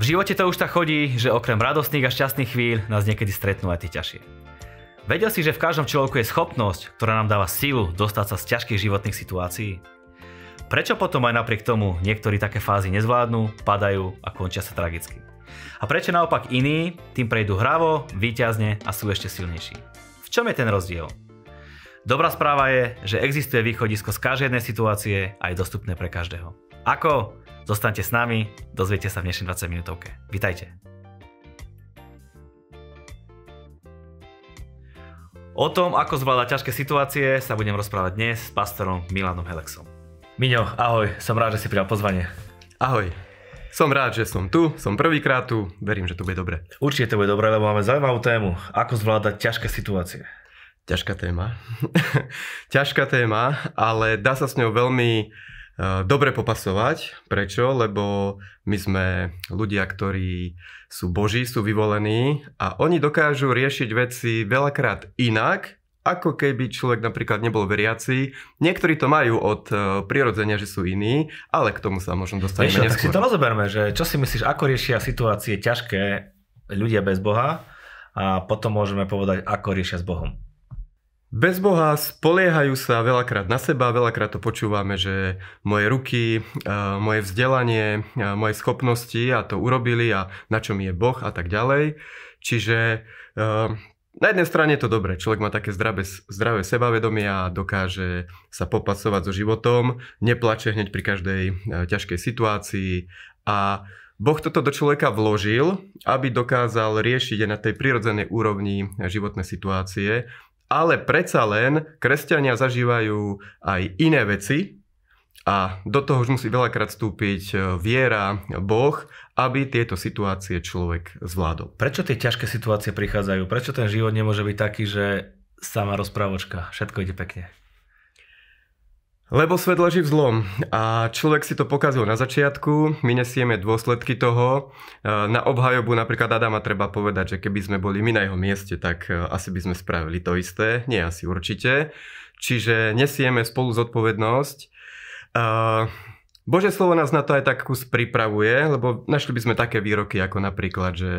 V živote to už tak chodí, že okrem radostných a šťastných chvíľ nás niekedy stretnú aj tie ťažšie. Vedel si, že v každom človeku je schopnosť, ktorá nám dáva sílu dostať sa z ťažkých životných situácií? Prečo potom aj napriek tomu niektorí také fázy nezvládnu, padajú a končia sa tragicky? A prečo naopak iní tým prejdú hravo, výťazne a sú ešte silnejší? V čom je ten rozdiel? Dobrá správa je, že existuje východisko z každej situácie a je dostupné pre každého. Ako? Zostaňte s nami, dozviete sa v dnešnej 20 minútovke. Vítajte. O tom, ako zvládať ťažké situácie, sa budem rozprávať dnes s pastorom Milanom Helexom. Miňo, ahoj, som rád, že si prijal pozvanie. Ahoj, som rád, že som tu, som prvýkrát tu, verím, že to bude dobre. Určite to bude dobre, lebo máme zaujímavú tému. Ako zvládať ťažké situácie. Ťažká téma. Ťažká téma, ale dá sa s ňou veľmi Eh, dobre popasovať. Prečo? Lebo my sme ľudia, ktorí sú boží, sú vyvolení a oni dokážu riešiť veci veľakrát inak, ako keby človek napríklad nebol veriaci. Niektorí to majú od uh, prirodzenia, že sú iní, ale k tomu sa možno dostaneme neskôr. Tak si to rozoberme, že čo si myslíš, ako riešia situácie ťažké ľudia bez Boha a potom môžeme povedať, ako riešia s Bohom. Bez Boha spoliehajú sa veľakrát na seba, veľakrát to počúvame, že moje ruky, moje vzdelanie, moje schopnosti a to urobili a na čom je Boh a tak ďalej. Čiže na jednej strane je to dobré, človek má také zdravé, zdravé sebavedomie a dokáže sa popasovať so životom, neplače hneď pri každej ťažkej situácii. A Boh toto do človeka vložil, aby dokázal riešiť aj na tej prirodzenej úrovni životné situácie ale predsa len kresťania zažívajú aj iné veci a do toho už musí veľakrát vstúpiť e, viera, Boh, aby tieto situácie človek zvládol. Prečo tie ťažké situácie prichádzajú? Prečo ten život nemôže byť taký, že sama rozprávočka, všetko ide pekne? Lebo svet leží v zlom a človek si to pokazil na začiatku, my nesieme dôsledky toho. E, na obhajobu napríklad Adama treba povedať, že keby sme boli my na jeho mieste, tak e, asi by sme spravili to isté. Nie asi určite. Čiže nesieme spolu zodpovednosť. Bože slovo nás na to aj tak kus pripravuje, lebo našli by sme také výroky ako napríklad, že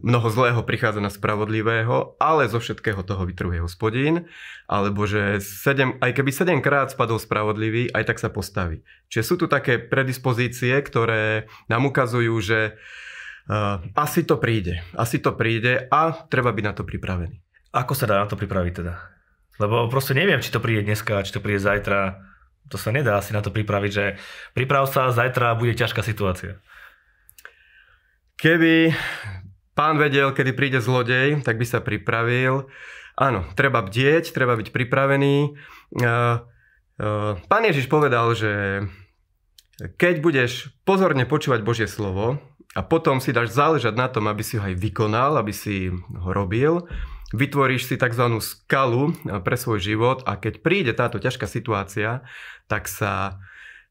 mnoho zlého prichádza na spravodlivého, ale zo všetkého toho vytrhuje hospodín, alebo že sedem, aj keby 7 krát spadol spravodlivý, aj tak sa postaví. Čiže sú tu také predispozície, ktoré nám ukazujú, že uh, asi to príde, asi to príde a treba byť na to pripravený. Ako sa dá na to pripraviť teda? Lebo proste neviem, či to príde dneska, či to príde zajtra to sa nedá asi na to pripraviť, že priprav sa, zajtra bude ťažká situácia. Keby pán vedel, kedy príde zlodej, tak by sa pripravil. Áno, treba bdieť, treba byť pripravený. Pán Ježiš povedal, že keď budeš pozorne počúvať Božie slovo a potom si dáš záležať na tom, aby si ho aj vykonal, aby si ho robil, vytvoríš si tzv. skalu pre svoj život a keď príde táto ťažká situácia, tak sa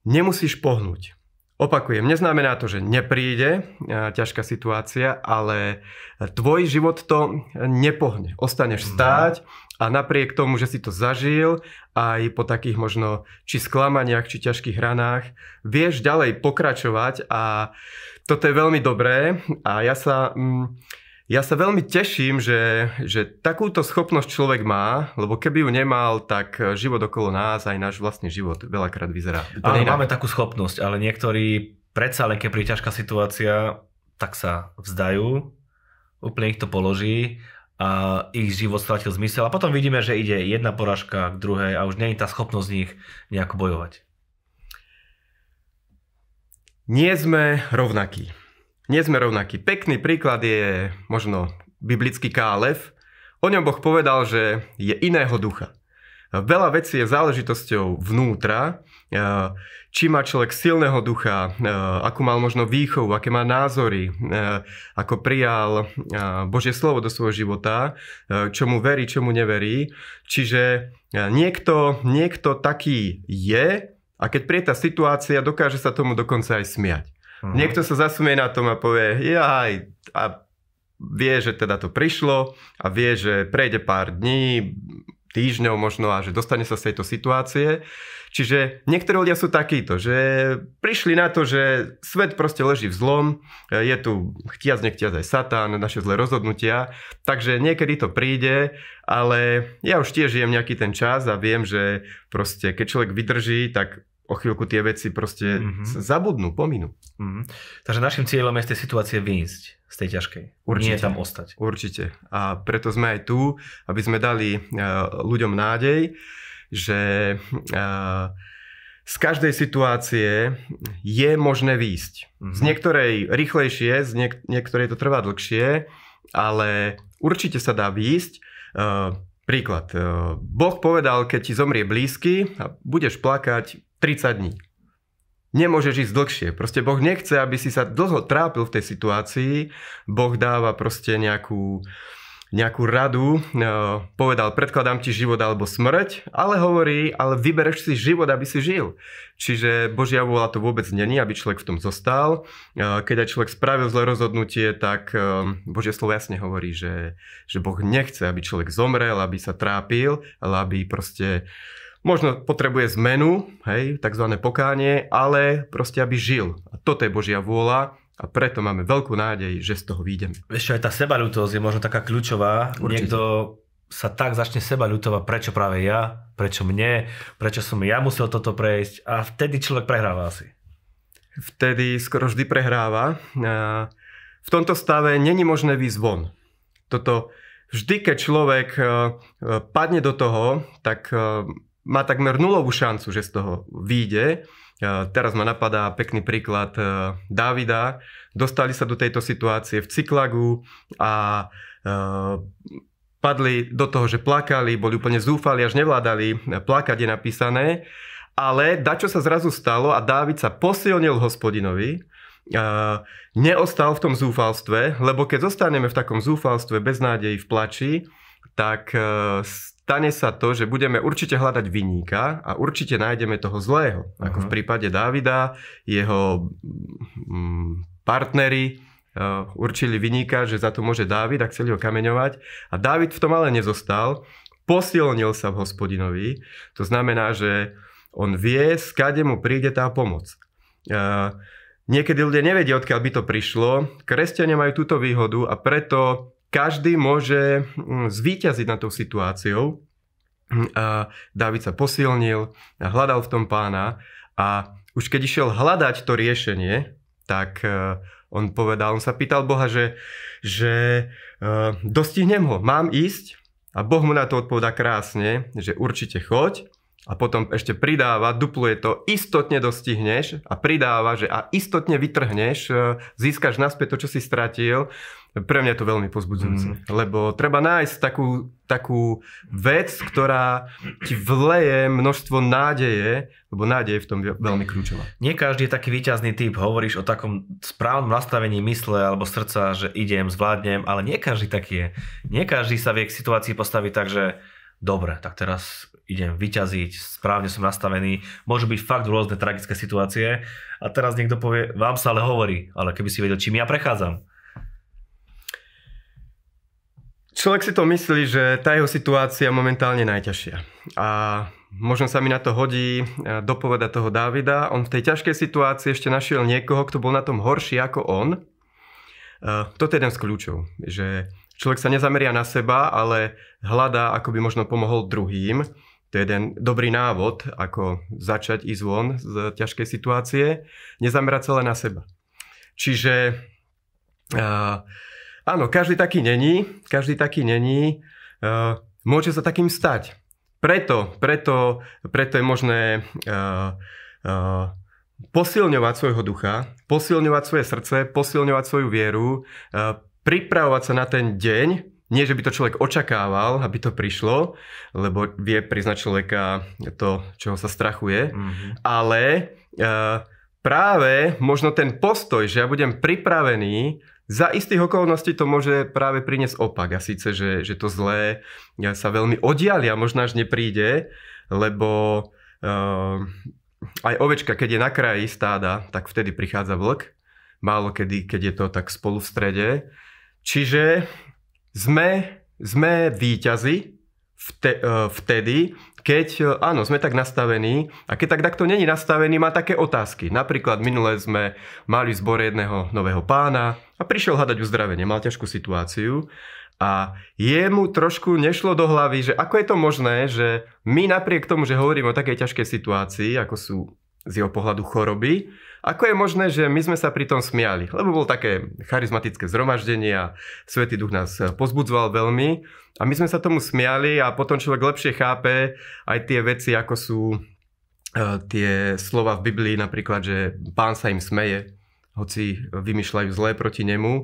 nemusíš pohnúť. Opakujem, neznamená to, že nepríde ťažká situácia, ale tvoj život to nepohne. Ostaneš mhm. stáť a napriek tomu, že si to zažil, aj po takých možno či sklamaniach, či ťažkých ranách, vieš ďalej pokračovať a toto je veľmi dobré a ja sa... Mm, ja sa veľmi teším, že, že takúto schopnosť človek má, lebo keby ju nemal, tak život okolo nás, aj náš vlastný život veľakrát vyzerá. Áno, máme takú schopnosť, ale niektorí predsa len keď príde ťažká situácia, tak sa vzdajú, úplne ich to položí a ich život stratil zmysel a potom vidíme, že ide jedna poražka k druhej a už nie je tá schopnosť z nich nejako bojovať. Nie sme rovnakí nie sme rovnakí. Pekný príklad je možno biblický Kálev. O ňom Boh povedal, že je iného ducha. Veľa vecí je záležitosťou vnútra, či má človek silného ducha, akú mal možno výchovu, aké má názory, ako prijal Božie slovo do svojho života, čomu verí, čomu neverí. Čiže niekto, niekto taký je a keď príde tá situácia, dokáže sa tomu dokonca aj smiať. Uh-huh. Niekto sa zasmie na tom a povie, jaj, a vie, že teda to prišlo a vie, že prejde pár dní, týždňov možno a že dostane sa z tejto situácie. Čiže niektorí ľudia sú takíto, že prišli na to, že svet proste leží v zlom, je tu chtiac nechtiac aj satán, naše zlé rozhodnutia, takže niekedy to príde, ale ja už tiež žijem nejaký ten čas a viem, že proste keď človek vydrží, tak o chvíľku tie veci proste mm-hmm. zabudnú, pominú. Mm-hmm. Takže našim cieľom je z tej situácie výjsť z tej ťažkej. Určite. Nie tam ostať. Určite. A preto sme aj tu, aby sme dali uh, ľuďom nádej, že uh, z každej situácie je možné výjsť. Mm-hmm. Z niektorej rýchlejšie, z niek- niektorej to trvá dlhšie, ale určite sa dá výjsť. Uh, príklad. Boh povedal, keď ti zomrie blízky a budeš plakať 30 dní. Nemôžeš ísť dlhšie. Proste Boh nechce, aby si sa dlho trápil v tej situácii. Boh dáva proste nejakú nejakú radu, e, povedal, predkladám ti život alebo smrť, ale hovorí, ale vybereš si život, aby si žil. Čiže Božia vôľa to vôbec není, aby človek v tom zostal. E, keď aj človek spravil zlé rozhodnutie, tak e, Božie slovo jasne hovorí, že, že Boh nechce, aby človek zomrel, aby sa trápil, ale aby proste možno potrebuje zmenu, hej, takzvané pokánie, ale proste aby žil. A toto je Božia vôľa a preto máme veľkú nádej, že z toho výjdeme. Ešte aj tá sebalutosť je možno taká kľúčová. Určite. Niekto sa tak začne seba ľutovať, prečo práve ja, prečo mne, prečo som ja musel toto prejsť a vtedy človek prehráva asi. Vtedy skoro vždy prehráva. V tomto stave není možné výjsť von. Toto vždy, keď človek e, padne do toho, tak e, má takmer nulovú šancu, že z toho vyjde Teraz ma napadá pekný príklad e, Davida. Dostali sa do tejto situácie v Cyklagu a e, padli do toho, že plakali, boli úplne zúfali, až nevládali plakať je napísané. Ale dačo sa zrazu stalo a Dávid sa posilnil hospodinovi, neostal v tom zúfalstve, lebo keď zostaneme v takom zúfalstve, bez nádeji, v plači, tak e, stane sa to, že budeme určite hľadať vyníka a určite nájdeme toho zlého. Ako uh-huh. v prípade Dávida, jeho mm, partneri uh, určili vyníka, že za to môže Dávid a chceli ho kameňovať. A Dávid v tom ale nezostal, posilnil sa v hospodinovi. To znamená, že on vie, skade mu príde tá pomoc. Uh, niekedy ľudia nevedia, odkiaľ by to prišlo. Kresťania majú túto výhodu a preto každý môže mm, zvíťaziť nad tou situáciou. A David sa posilnil, hľadal v tom pána a už keď išiel hľadať to riešenie, tak e, on povedal, on sa pýtal Boha, že, že e, dostihnem ho, mám ísť? A Boh mu na to odpovedá krásne, že určite choď a potom ešte pridáva, dupluje to, istotne dostihneš a pridáva, že a istotne vytrhneš, e, získaš naspäť to, čo si stratil pre mňa je to veľmi pozbudzujúce, mm. lebo treba nájsť takú, takú vec, ktorá ti vleje množstvo nádeje, lebo nádej je v tom veľmi kľúčová. Nie každý je taký výťazný typ, hovoríš o takom správnom nastavení mysle alebo srdca, že idem, zvládnem, ale nie každý taký je. Nie každý sa vie k situácii postaviť tak, že dobre, tak teraz idem vyťaziť, správne som nastavený. Môžu byť fakt rôzne tragické situácie a teraz niekto povie, vám sa ale hovorí, ale keby si vedel, čím ja prechádzam Človek si to myslí, že tá jeho situácia momentálne najťažšia. A možno sa mi na to hodí e, dopoveda toho Dávida. On v tej ťažkej situácii ešte našiel niekoho, kto bol na tom horší ako on. E, toto je jeden z kľúčov, že človek sa nezameria na seba, ale hľadá, ako by možno pomohol druhým. To je jeden dobrý návod, ako začať ísť von z ťažkej situácie. Nezamerať sa len na seba. Čiže uh, Áno, každý taký není, každý taký není, uh, môže sa takým stať. Preto, preto, preto je možné uh, uh, posilňovať svojho ducha, posilňovať svoje srdce, posilňovať svoju vieru, uh, pripravovať sa na ten deň, nie, že by to človek očakával, aby to prišlo, lebo vie priznať človeka to, čoho sa strachuje, mm-hmm. ale uh, práve možno ten postoj, že ja budem pripravený za istých okolností to môže práve priniesť opak a síce, že, že to zlé sa veľmi oddialia, možno až nepríde, lebo uh, aj ovečka, keď je na kraji stáda, tak vtedy prichádza vlk, málo kedy, keď je to tak spolu v strede. Čiže sme, sme výťazi vte, e, vtedy, keď, e, áno, sme tak nastavení a keď tak takto není nastavený, má také otázky. Napríklad minule sme mali v zbore jedného nového pána a prišiel hľadať uzdravenie, mal ťažkú situáciu a jemu trošku nešlo do hlavy, že ako je to možné, že my napriek tomu, že hovoríme o takej ťažkej situácii, ako sú z jeho pohľadu choroby, ako je možné, že my sme sa pri tom smiali? Lebo bolo také charizmatické zhromaždenie a Svetý duch nás pozbudzoval veľmi a my sme sa tomu smiali a potom človek lepšie chápe aj tie veci, ako sú e, tie slova v Biblii, napríklad, že pán sa im smeje, hoci vymýšľajú zlé proti nemu. E,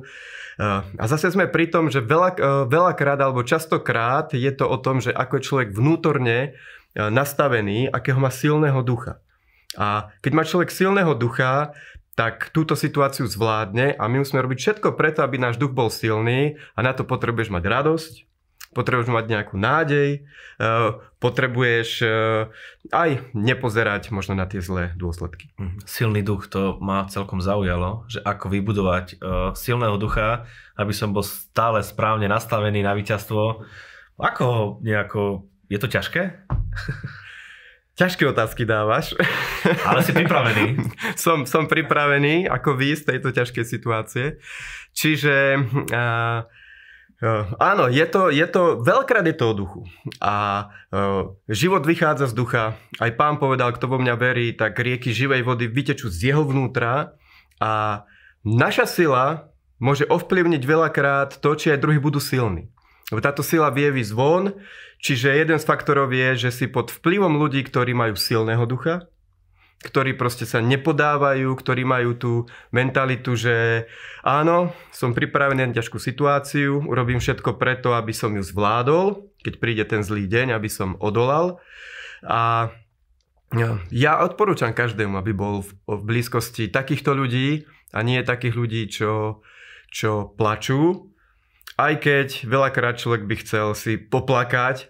a zase sme pri tom, že veľa, e, veľakrát alebo častokrát je to o tom, že ako je človek vnútorne nastavený, akého má silného ducha. A keď má človek silného ducha, tak túto situáciu zvládne a my musíme robiť všetko preto, aby náš duch bol silný a na to potrebuješ mať radosť, potrebuješ mať nejakú nádej, eh, potrebuješ eh, aj nepozerať možno na tie zlé dôsledky. Mhm. Silný duch, to ma celkom zaujalo, že ako vybudovať eh, silného ducha, aby som bol stále správne nastavený na víťazstvo. Ako nejako, je to ťažké? Ťažké otázky dávaš. Ale si pripravený. som, som pripravený, ako vy z tejto ťažkej situácie. Čiže uh, uh, áno, je to, je to, veľkrát to o duchu. A uh, život vychádza z ducha. Aj pán povedal, kto vo mňa verí, tak rieky živej vody vytečú z jeho vnútra. A naša sila môže ovplyvniť veľakrát to, či aj druhí budú silní. Lebo táto sila vie výsť čiže jeden z faktorov je, že si pod vplyvom ľudí, ktorí majú silného ducha, ktorí proste sa nepodávajú, ktorí majú tú mentalitu, že áno, som pripravený na ťažkú situáciu, urobím všetko preto, aby som ju zvládol, keď príde ten zlý deň, aby som odolal. A ja odporúčam každému, aby bol v, blízkosti takýchto ľudí a nie takých ľudí, čo, čo plačú, aj keď veľakrát človek by chcel si poplakať,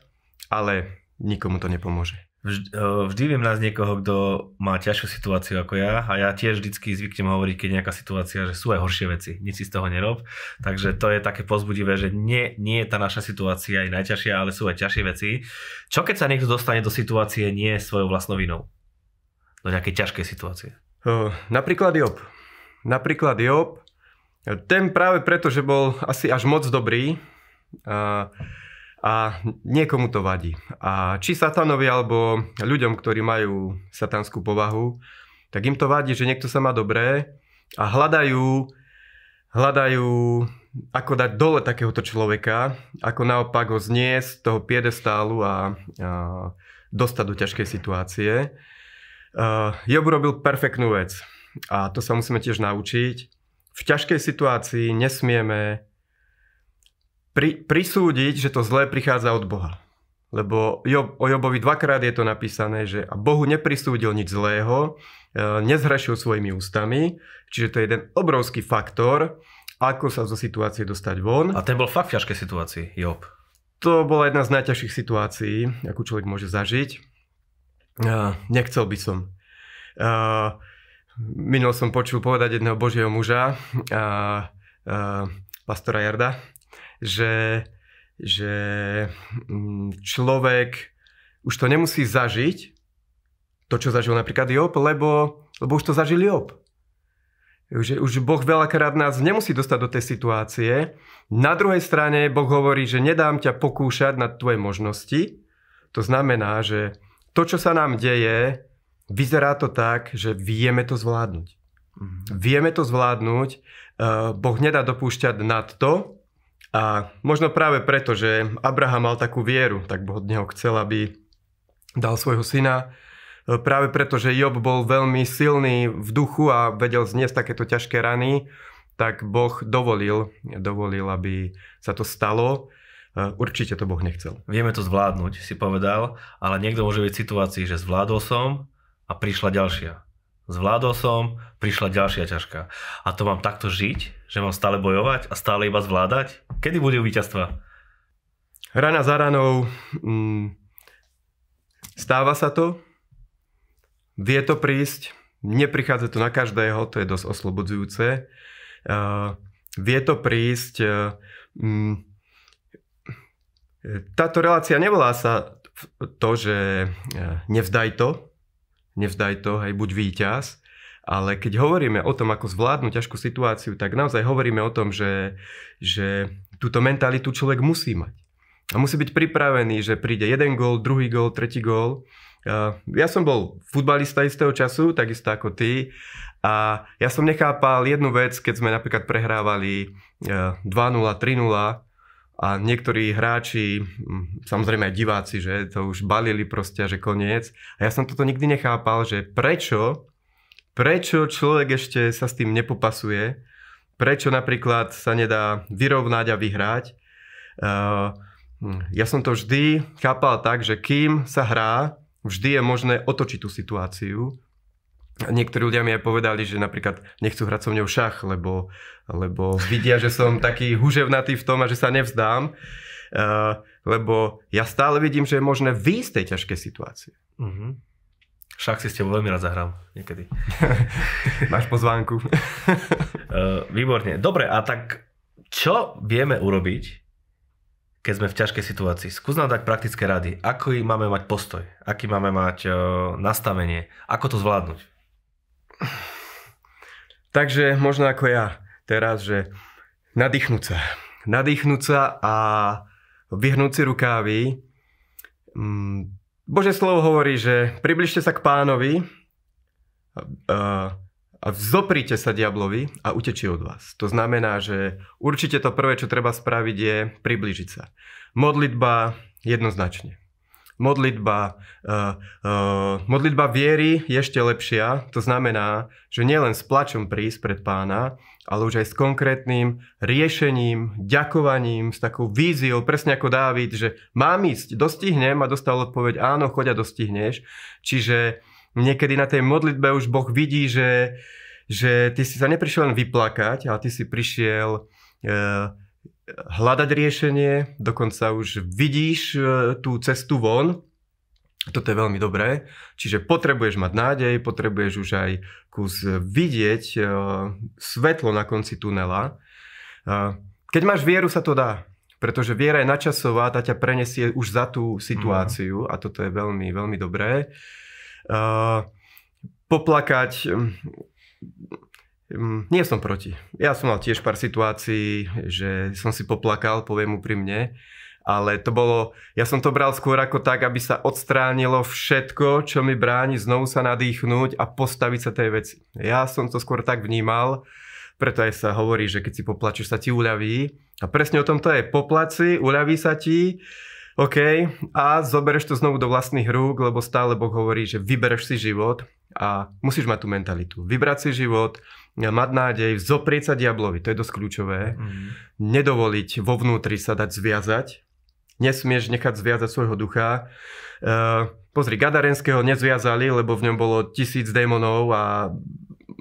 ale nikomu to nepomôže. Vždy, vždy viem nás niekoho, kto má ťažšiu situáciu ako ja a ja tiež vždycky zvyknem hovoriť, keď je nejaká situácia, že sú aj horšie veci, nič si z toho nerob. Takže to je také pozbudivé, že nie, nie je tá naša situácia aj najťažšia, ale sú aj ťažšie veci. Čo keď sa niekto dostane do situácie nie svojou vlastnou vinou? Do nejakej ťažkej situácie? Uh, napríklad Job. Napríklad Job ten práve preto, že bol asi až moc dobrý a, a niekomu to vadí. A či satanovi alebo ľuďom, ktorí majú satanskú povahu, tak im to vadí, že niekto sa má dobré a hľadajú, hľadajú ako dať dole takéhoto človeka, ako naopak ho zniesť z toho piedestálu a, a dostať do ťažkej situácie. Uh, Job robil perfektnú vec a to sa musíme tiež naučiť v ťažkej situácii nesmieme pri, prisúdiť, že to zlé prichádza od Boha. Lebo Job, o Jobovi dvakrát je to napísané, že a Bohu neprisúdil nič zlého, e, nezhrešil svojimi ústami, čiže to je jeden obrovský faktor, ako sa zo situácie dostať von. A ten bol fakt v ťažkej situácii, Job. To bola jedna z najťažších situácií, akú človek môže zažiť. Uh, nechcel by som. Uh, Minul som počul povedať jedného božieho muža, pastora Jarda, že, že mm, človek už to nemusí zažiť, to, čo zažil napríklad Job, lebo, lebo už to zažil Job. Že už Boh veľakrát nás nemusí dostať do tej situácie. Na druhej strane Boh hovorí, že nedám ťa pokúšať na tvoje možnosti. To znamená, že to, čo sa nám deje, vyzerá to tak, že vieme to zvládnuť. Mm. Vieme to zvládnuť, uh, Boh nedá dopúšťať nad to a možno práve preto, že Abraham mal takú vieru, tak Boh od neho chcel, aby dal svojho syna. Uh, práve preto, že Job bol veľmi silný v duchu a vedel zniesť takéto ťažké rany, tak Boh dovolil, dovolil, aby sa to stalo. Uh, určite to Boh nechcel. Vieme to zvládnuť, si povedal, ale niekto môže byť v situácii, že zvládol som, a prišla ďalšia. Zvládol som, prišla ďalšia ťažká. A to mám takto žiť, že mám stále bojovať a stále iba zvládať? Kedy bude víťazstva? Rana za ranou. Mm, stáva sa to. Vie to prísť. Neprichádza to na každého, to je dosť oslobodzujúce. Uh, vie to prísť. Uh, mm, táto relácia nevolá sa to, že nevzdaj to, nevzdaj to, hej, buď víťaz, ale keď hovoríme o tom, ako zvládnuť ťažkú situáciu, tak naozaj hovoríme o tom, že, že túto mentalitu človek musí mať. A musí byť pripravený, že príde jeden gól, druhý gól, tretí gól. Ja som bol futbalista istého času, takisto ako ty. A ja som nechápal jednu vec, keď sme napríklad prehrávali 2-0, 3-0 a niektorí hráči, samozrejme aj diváci, že to už balili proste, že koniec. A ja som toto nikdy nechápal, že prečo prečo človek ešte sa s tým nepopasuje, prečo napríklad sa nedá vyrovnať a vyhrať. Uh, ja som to vždy chápal tak, že kým sa hrá, vždy je možné otočiť tú situáciu. Niektorí ľudia mi aj povedali, že napríklad nechcú hrať so mňou šach, lebo, lebo vidia, že som taký huževnatý v tom a že sa nevzdám. Uh, lebo ja stále vidím, že je možné výjsť z tej ťažkej situácie. Uh-huh. Však si ste veľmi rád zahrám niekedy. Máš pozvánku. uh, výborne. Dobre, a tak čo vieme urobiť, keď sme v ťažkej situácii? Skús nám dať praktické rady. Ako máme mať postoj? Aký máme mať uh, nastavenie? Ako to zvládnuť? Takže možno ako ja teraz, že nadýchnúť sa. Nadýchnúť sa a vyhnúť si rukávy. Mm, Bože slovo hovorí, že približte sa k pánovi a, vzoprite sa diablovi a utečí od vás. To znamená, že určite to prvé, čo treba spraviť, je približiť sa. Modlitba jednoznačne. Modlitba, uh, uh, modlitba viery je ešte lepšia. To znamená, že nielen s plačom prísť pred pána, ale už aj s konkrétnym riešením, ďakovaním, s takou víziou, presne ako Dávid, že mám ísť, dostihnem a dostal odpoveď áno, choď a dostihneš. Čiže niekedy na tej modlitbe už Boh vidí, že, že ty si sa neprišiel len vyplakať, ale ty si prišiel e, hľadať riešenie, dokonca už vidíš e, tú cestu von toto je veľmi dobré. Čiže potrebuješ mať nádej, potrebuješ už aj kus vidieť uh, svetlo na konci tunela. Uh, keď máš vieru, sa to dá. Pretože viera je načasová, tá ťa prenesie už za tú situáciu mm. a toto je veľmi, veľmi dobré. Poplakať... Um, nie som proti. Ja som mal tiež pár situácií, že som si poplakal, poviem úprimne. mne ale to bolo, ja som to bral skôr ako tak, aby sa odstránilo všetko, čo mi bráni znovu sa nadýchnuť a postaviť sa tej veci. Ja som to skôr tak vnímal, preto aj sa hovorí, že keď si poplačeš, sa ti uľaví. A presne o tom to je. Poplaci, uľaví sa ti, OK, a zobereš to znovu do vlastných rúk, lebo stále Boh hovorí, že vybereš si život a musíš mať tú mentalitu. Vybrať si život, mať nádej, zoprieť sa diablovi, to je dosť kľúčové. Mm. Nedovoliť vo vnútri sa dať zviazať, nesmieš nechať zviazať svojho ducha. Uh, pozri, Gadarenského nezviazali, lebo v ňom bolo tisíc démonov a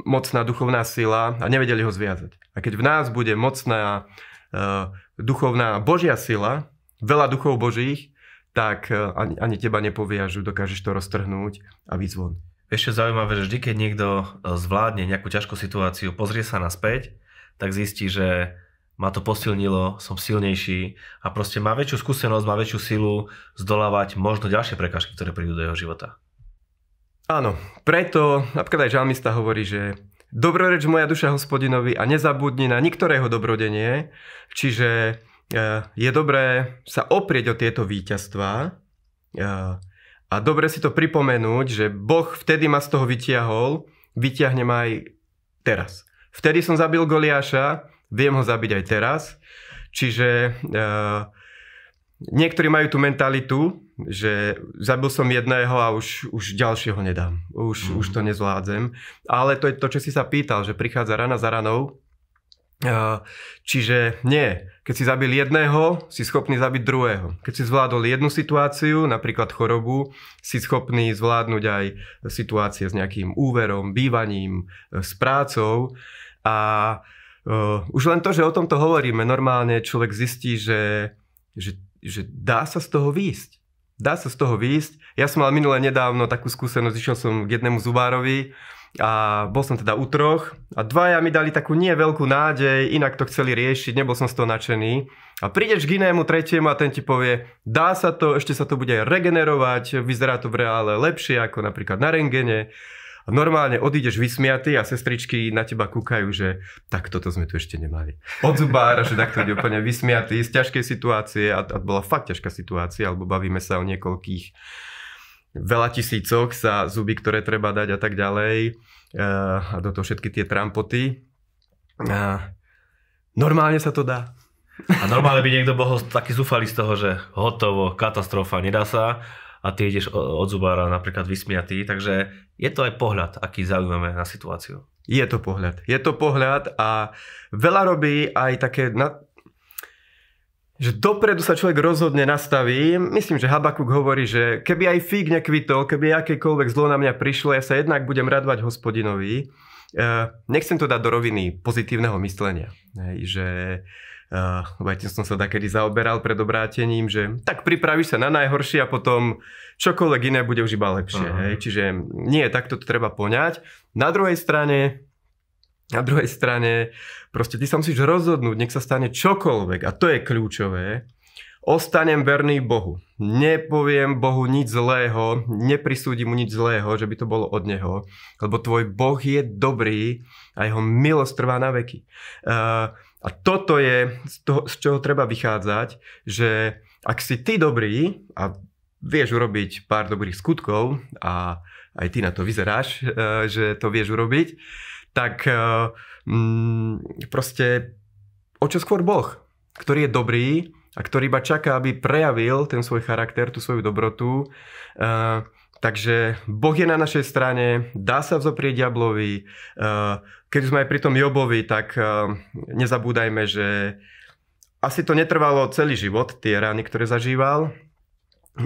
mocná duchovná sila a nevedeli ho zviazať. A keď v nás bude mocná uh, duchovná Božia sila, veľa duchov Božích, tak uh, ani, ani teba nepoviažu, dokážeš to roztrhnúť a vyjsť von. Ešte zaujímavé, že vždy, keď niekto zvládne nejakú ťažkú situáciu, pozrie sa naspäť, tak zistí, že ma to posilnilo, som silnejší a proste má väčšiu skúsenosť, má väčšiu silu zdolávať možno ďalšie prekažky, ktoré prídu do jeho života. Áno, preto napríklad aj žalmista hovorí, že dobroreč moja duša hospodinovi a nezabudni na niktorého dobrodenie, čiže e, je dobré sa oprieť o tieto víťazstvá e, a dobre si to pripomenúť, že Boh vtedy ma z toho vytiahol, vytiahne ma aj teraz. Vtedy som zabil Goliáša, viem ho zabiť aj teraz. Čiže uh, niektorí majú tú mentalitu, že zabil som jedného a už, už ďalšieho nedám. Už, mm. už to nezvládzem. Ale to je to, čo si sa pýtal, že prichádza rana za ranou. Čiže nie. Keď si zabil jedného, si schopný zabiť druhého. Keď si zvládol jednu situáciu, napríklad chorobu, si schopný zvládnuť aj situácie s nejakým úverom, bývaním, s prácou. A Uh, už len to, že o tomto hovoríme, normálne človek zistí, že, že, že dá sa z toho výjsť. Dá sa z toho výjsť. Ja som mal minule nedávno takú skúsenosť, išiel som k jednému zubárovi a bol som teda u troch a dvaja mi dali takú nie veľkú nádej, inak to chceli riešiť, nebol som z toho nadšený. A prídeš k inému tretiemu a ten ti povie, dá sa to, ešte sa to bude regenerovať, vyzerá to v reále lepšie ako napríklad na rengene. A normálne odídeš vysmiatý a sestričky na teba kúkajú, že tak toto sme tu ešte nemali. Od zubára, že takto ide úplne vysmiatý z ťažkej situácie a, a bola fakt ťažká situácia, alebo bavíme sa o niekoľkých veľa tisícoch sa zuby, ktoré treba dať a tak ďalej eh, a do toho všetky tie trampoty. A normálne sa to dá. A normálne by niekto bol taký zúfalý z toho, že hotovo, katastrofa, nedá sa a ty ideš od zubára napríklad vysmiatý, takže je to aj pohľad, aký zaujímame na situáciu. Je to pohľad. Je to pohľad a veľa robí aj také na, že dopredu sa človek rozhodne nastaví. Myslím, že Habakuk hovorí, že keby aj fík nekvitol, keby akékoľvek zlo na mňa prišlo, ja sa jednak budem radovať hospodinovi. E, nechcem to dať do roviny pozitívneho myslenia. Hej, že uh, aj som sa takedy zaoberal pred obrátením, že tak pripravíš sa na najhoršie a potom čokoľvek iné bude už iba lepšie. Uh-huh. Hej? Čiže nie, takto to treba poňať. Na druhej strane na druhej strane, proste ty sa musíš rozhodnúť, nech sa stane čokoľvek a to je kľúčové. Ostanem verný Bohu. Nepoviem Bohu nič zlého, neprisúdim mu nič zlého, že by to bolo od Neho, lebo tvoj Boh je dobrý a jeho milosť trvá na veky. A toto je z, toho, z čoho treba vychádzať, že ak si ty dobrý a vieš urobiť pár dobrých skutkov a aj ty na to vyzeráš, že to vieš urobiť, tak uh, proste o čo skôr Boh, ktorý je dobrý a ktorý iba čaká, aby prejavil ten svoj charakter, tú svoju dobrotu. Uh, takže Boh je na našej strane, dá sa vzoprieť diablovi. Uh, keď sme aj pri tom Jobovi, tak nezabúdajme, že asi to netrvalo celý život, tie rány, ktoré zažíval.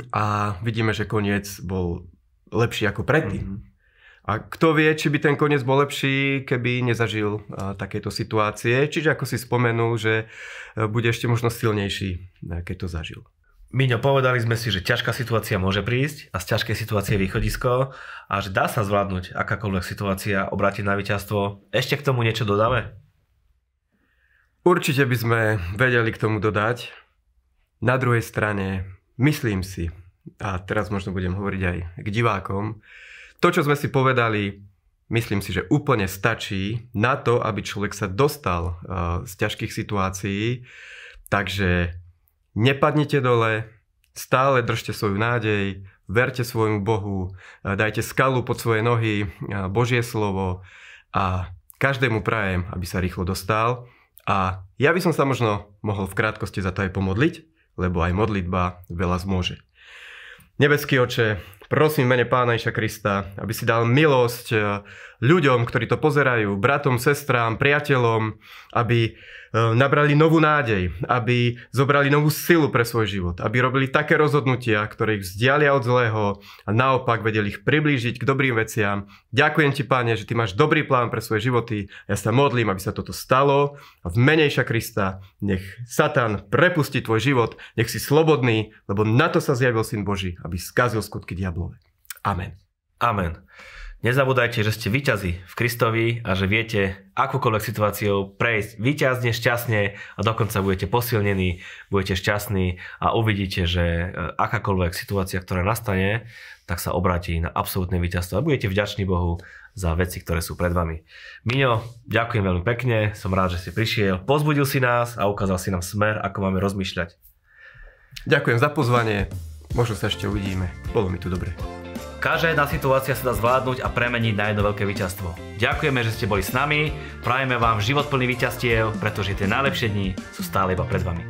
A vidíme, že koniec bol lepší ako predtým. Mm-hmm. A kto vie, či by ten koniec bol lepší, keby nezažil a, takéto situácie. Čiže ako si spomenul, že e, bude ešte možno silnejší, e, keď to zažil. Miňo, povedali sme si, že ťažká situácia môže prísť a z ťažkej situácie východisko a že dá sa zvládnuť akákoľvek situácia, obrátiť na víťazstvo. Ešte k tomu niečo dodáme? Určite by sme vedeli k tomu dodať. Na druhej strane, myslím si, a teraz možno budem hovoriť aj k divákom, to, čo sme si povedali, myslím si, že úplne stačí na to, aby človek sa dostal uh, z ťažkých situácií. Takže nepadnite dole, stále držte svoju nádej, verte svojmu Bohu, uh, dajte skalu pod svoje nohy, uh, Božie slovo a každému prajem, aby sa rýchlo dostal. A ja by som sa možno mohol v krátkosti za to aj pomodliť, lebo aj modlitba veľa zmôže. Nebeský oče, prosím mene Pána Iša Krista, aby si dal milosť eh, ľuďom, ktorí to pozerajú, bratom, sestrám, priateľom, aby E, nabrali novú nádej, aby zobrali novú silu pre svoj život, aby robili také rozhodnutia, ktoré ich vzdialia od zlého a naopak vedeli ich priblížiť k dobrým veciam. Ďakujem ti, Páne, že ty máš dobrý plán pre svoje životy. Ja sa modlím, aby sa toto stalo a v menejša Krista nech Satan prepustí tvoj život, nech si slobodný, lebo na to sa zjavil Syn Boží, aby skazil skutky diablové. Amen. Amen. Nezabúdajte, že ste výťazi v Kristovi a že viete akúkoľvek situáciou prejsť výťazne, šťastne a dokonca budete posilnení, budete šťastní a uvidíte, že e, akákoľvek situácia, ktorá nastane, tak sa obráti na absolútne víťazstvo a budete vďační Bohu za veci, ktoré sú pred vami. Miňo, ďakujem veľmi pekne, som rád, že si prišiel, pozbudil si nás a ukázal si nám smer, ako máme rozmýšľať. Ďakujem za pozvanie, možno sa ešte uvidíme, bolo mi tu dobre. Každá jedna situácia sa dá zvládnuť a premeniť na jedno veľké víťazstvo. Ďakujeme, že ste boli s nami, prajeme vám život plný víťazstiev, pretože tie najlepšie dni sú stále iba pred vami.